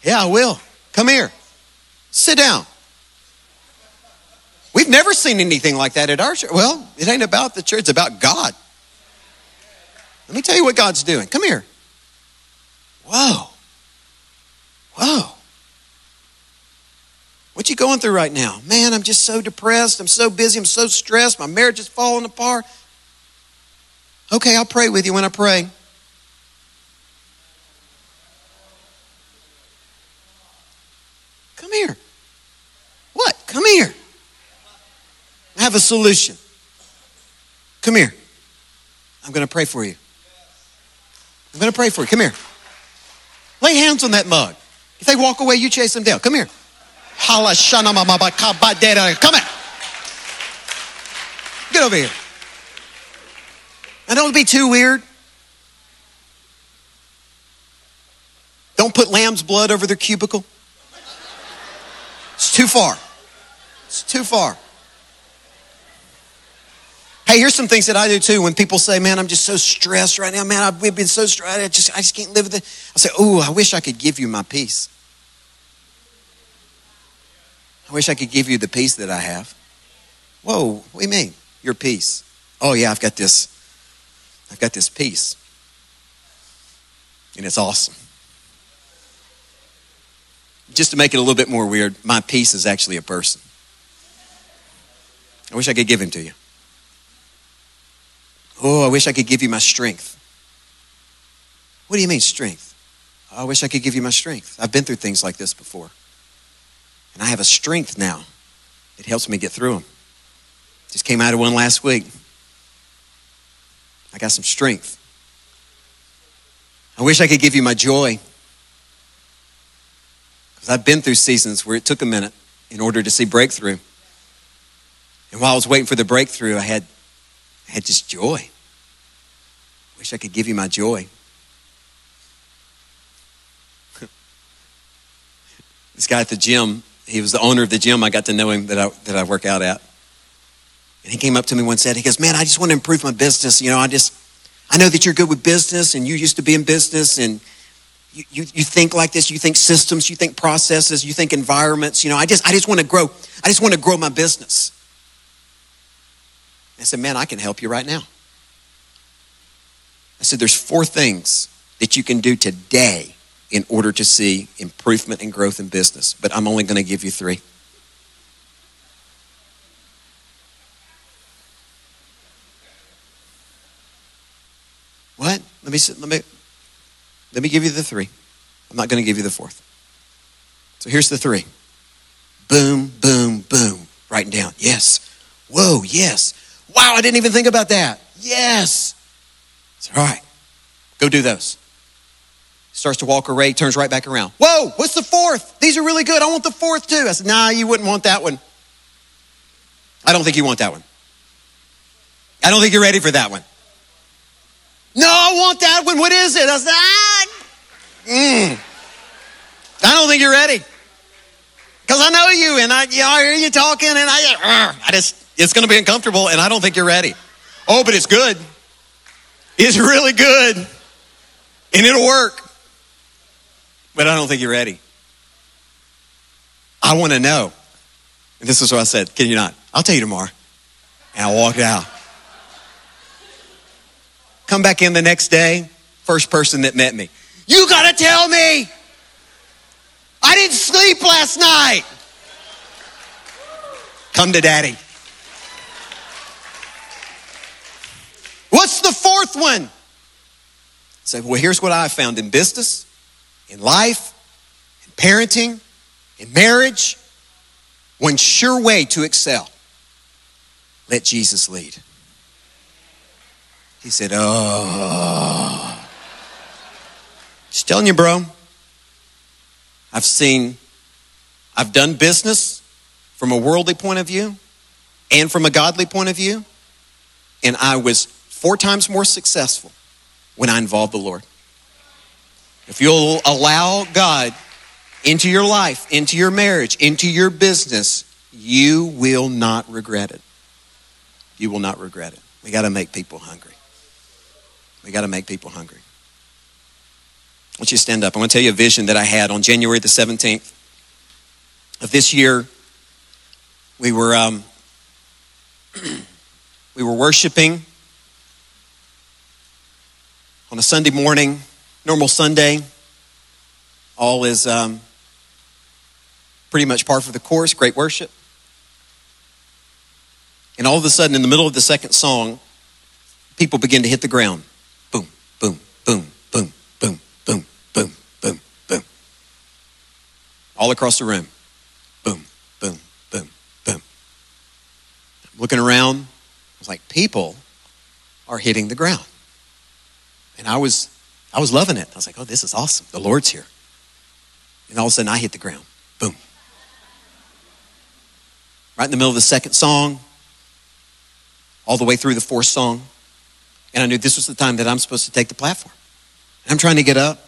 Yeah, I will. Come here. Sit down. We've never seen anything like that at our church. Well, it ain't about the church, it's about God. Let me tell you what God's doing. Come here. Whoa. Whoa. What you going through right now? Man, I'm just so depressed. I'm so busy. I'm so stressed. My marriage is falling apart. Okay, I'll pray with you when I pray. Come here. What? Come here. I have a solution. Come here. I'm going to pray for you. I'm going to pray for you. Come here. Lay hands on that mug. If they walk away, you chase them down. Come here. Come here. Get over here. And don't be too weird. Don't put lamb's blood over their cubicle. It's too far. It's too far. Hey, here's some things that I do too. When people say, "Man, I'm just so stressed right now, man, I've been so stressed. I just, I just can't live with it." I say, "Oh, I wish I could give you my peace. I wish I could give you the peace that I have." Whoa, what do you mean? Your peace? Oh yeah, I've got this. I've got this peace, and it's awesome. Just to make it a little bit more weird, my peace is actually a person. I wish I could give him to you. Oh, I wish I could give you my strength. What do you mean, strength? I wish I could give you my strength. I've been through things like this before. And I have a strength now. It helps me get through them. Just came out of one last week. I got some strength. I wish I could give you my joy. Because I've been through seasons where it took a minute in order to see breakthrough. And while I was waiting for the breakthrough, I had, I had just joy. Wish I could give you my joy. this guy at the gym, he was the owner of the gym. I got to know him that I, that I work out at. And he came up to me one said, he goes, man, I just want to improve my business. You know, I just, I know that you're good with business and you used to be in business and you, you, you think like this, you think systems, you think processes, you think environments. You know, I just, I just want to grow, I just want to grow my business. I said, man, I can help you right now. I said, there's four things that you can do today in order to see improvement and growth in business, but I'm only going to give you three. What? Let me let me let me give you the three. I'm not going to give you the fourth. So here's the three. Boom, boom, boom. Writing down. Yes. Whoa, yes. Wow, I didn't even think about that. Yes. It's all right. Go do those. Starts to walk away, turns right back around. Whoa, what's the fourth? These are really good. I want the fourth too. I said, nah, you wouldn't want that one. I don't think you want that one. I don't think you're ready for that one. No, I want that one. What is it? I said, ah, mm. I don't think you're ready. Because I know you and I, you know, I hear you talking and I, I just, it's going to be uncomfortable and I don't think you're ready. Oh, but it's good. It's really good and it'll work. But I don't think you're ready. I want to know. And this is what I said. Can you not? I'll tell you tomorrow. And I walked out. Come back in the next day, first person that met me. You got to tell me. I didn't sleep last night. Come to daddy. What's the fourth one? Say, well, here's what I found in business, in life, in parenting, in marriage. One sure way to excel let Jesus lead. He said, Oh. Just telling you, bro. I've seen, I've done business from a worldly point of view and from a godly point of view, and I was four times more successful when I involve the Lord. If you'll allow God into your life, into your marriage, into your business, you will not regret it. You will not regret it. We got to make people hungry. We got to make people hungry. I want you to stand up. I want to tell you a vision that I had on January the 17th of this year. We were um, we were worshiping on a Sunday morning, normal Sunday. All is um, pretty much par for the course. Great worship. And all of a sudden, in the middle of the second song, people begin to hit the ground boom, boom, boom, boom, boom, boom, boom, boom. Boom. All across the room. Boom, boom, boom, boom. Looking around, I was like, people are hitting the ground. And I was I was loving it. I was like, oh, this is awesome. The Lord's here. And all of a sudden I hit the ground. Boom. Right in the middle of the second song, all the way through the fourth song, and I knew this was the time that I'm supposed to take the platform. I'm trying to get up.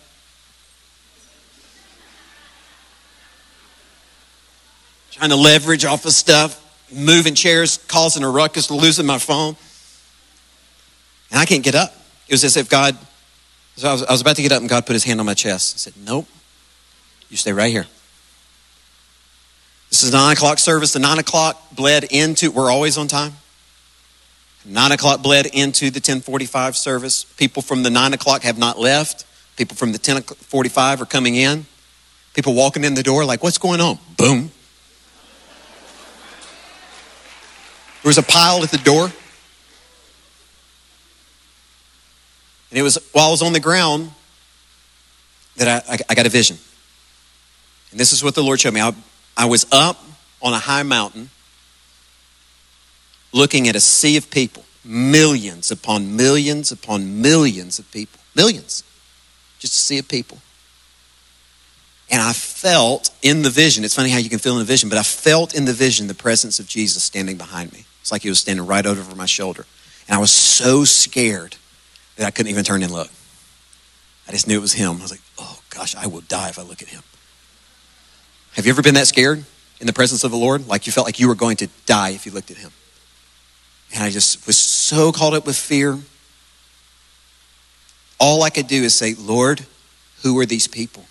Trying to leverage off of stuff, moving chairs, causing a ruckus, losing my phone. And I can't get up. It was as if God, so I was, I was about to get up and God put his hand on my chest. and said, Nope, you stay right here. This is nine o'clock service. The nine o'clock bled into, we're always on time. Nine o'clock bled into the 1045 service. People from the nine o'clock have not left. People from the 1045 are coming in. People walking in the door like, what's going on? Boom. There was a pile at the door. And it was while I was on the ground that I, I, I got a vision. And this is what the Lord showed me. I, I was up on a high mountain looking at a sea of people millions upon millions upon millions of people. Millions. Just a sea of people. And I felt in the vision, it's funny how you can feel in the vision, but I felt in the vision the presence of Jesus standing behind me. It's like he was standing right over my shoulder. And I was so scared that I couldn't even turn and look. I just knew it was him. I was like, oh gosh, I will die if I look at him. Have you ever been that scared in the presence of the Lord? Like you felt like you were going to die if you looked at him. And I just was so caught up with fear. All I could do is say, Lord, who are these people?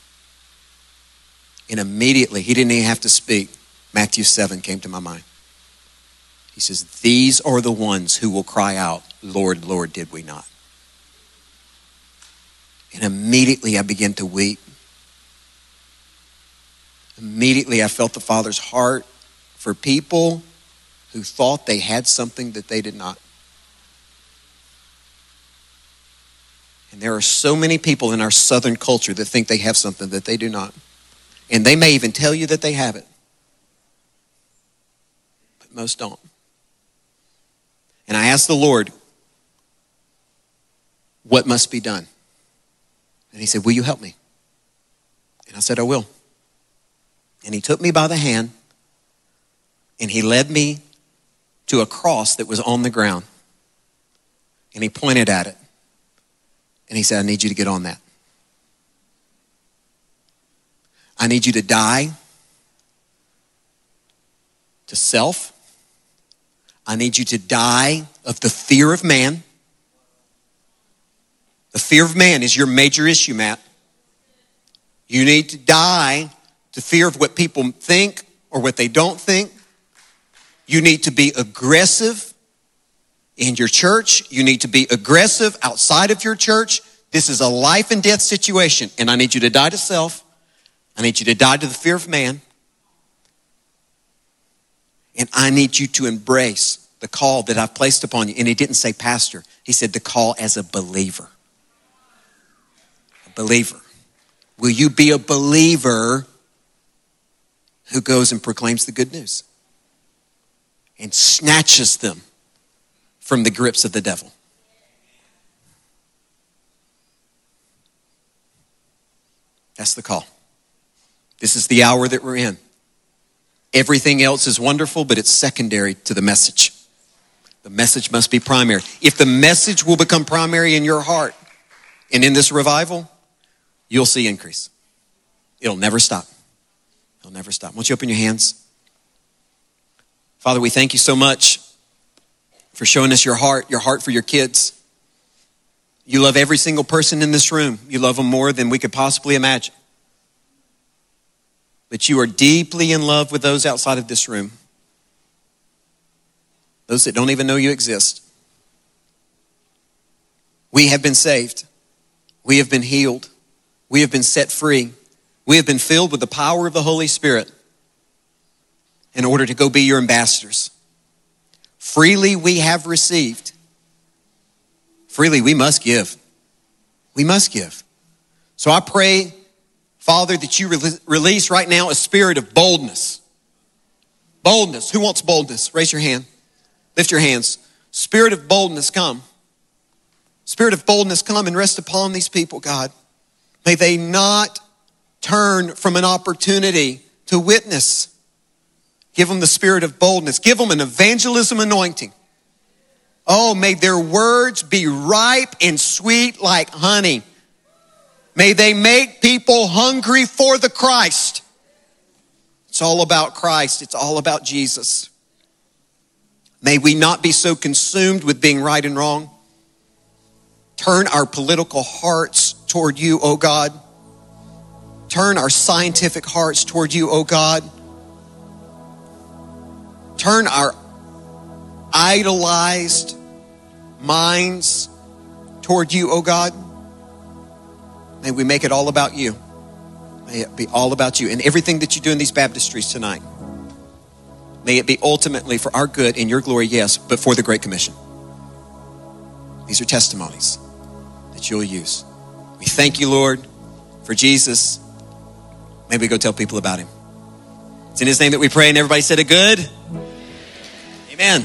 And immediately, he didn't even have to speak. Matthew 7 came to my mind. He says, These are the ones who will cry out, Lord, Lord, did we not? And immediately I began to weep. Immediately I felt the Father's heart for people who thought they had something that they did not. And there are so many people in our Southern culture that think they have something that they do not. And they may even tell you that they have it. But most don't. And I asked the Lord, what must be done? And he said, Will you help me? And I said, I will. And he took me by the hand and he led me to a cross that was on the ground. And he pointed at it. And he said, I need you to get on that. I need you to die to self. I need you to die of the fear of man. The fear of man is your major issue, Matt. You need to die to fear of what people think or what they don't think. You need to be aggressive in your church. You need to be aggressive outside of your church. This is a life and death situation, and I need you to die to self. I need you to die to the fear of man. And I need you to embrace the call that I've placed upon you. And he didn't say pastor, he said the call as a believer. Believer. Will you be a believer who goes and proclaims the good news and snatches them from the grips of the devil? That's the call. This is the hour that we're in. Everything else is wonderful, but it's secondary to the message. The message must be primary. If the message will become primary in your heart and in this revival, you'll see increase. It'll never stop. It'll never stop. Won't you open your hands? Father, we thank you so much for showing us your heart, your heart for your kids. You love every single person in this room. You love them more than we could possibly imagine but you are deeply in love with those outside of this room, those that don't even know you exist. We have been saved, we have been healed, we have been set free, we have been filled with the power of the Holy Spirit in order to go be your ambassadors. Freely we have received. Freely we must give. We must give. So I pray Father, that you release right now a spirit of boldness. Boldness. Who wants boldness? Raise your hand. Lift your hands. Spirit of boldness, come. Spirit of boldness, come and rest upon these people, God. May they not turn from an opportunity to witness. Give them the spirit of boldness. Give them an evangelism anointing. Oh, may their words be ripe and sweet like honey. May they make people hungry for the Christ. It's all about Christ. It's all about Jesus. May we not be so consumed with being right and wrong. Turn our political hearts toward you, O God. Turn our scientific hearts toward you, O God. Turn our idolized minds toward you, O God. May we make it all about you. May it be all about you and everything that you do in these baptistries tonight. May it be ultimately for our good and your glory, yes, but for the Great Commission. These are testimonies that you'll use. We thank you, Lord, for Jesus. Maybe go tell people about him. It's in his name that we pray, and everybody said a good. Amen.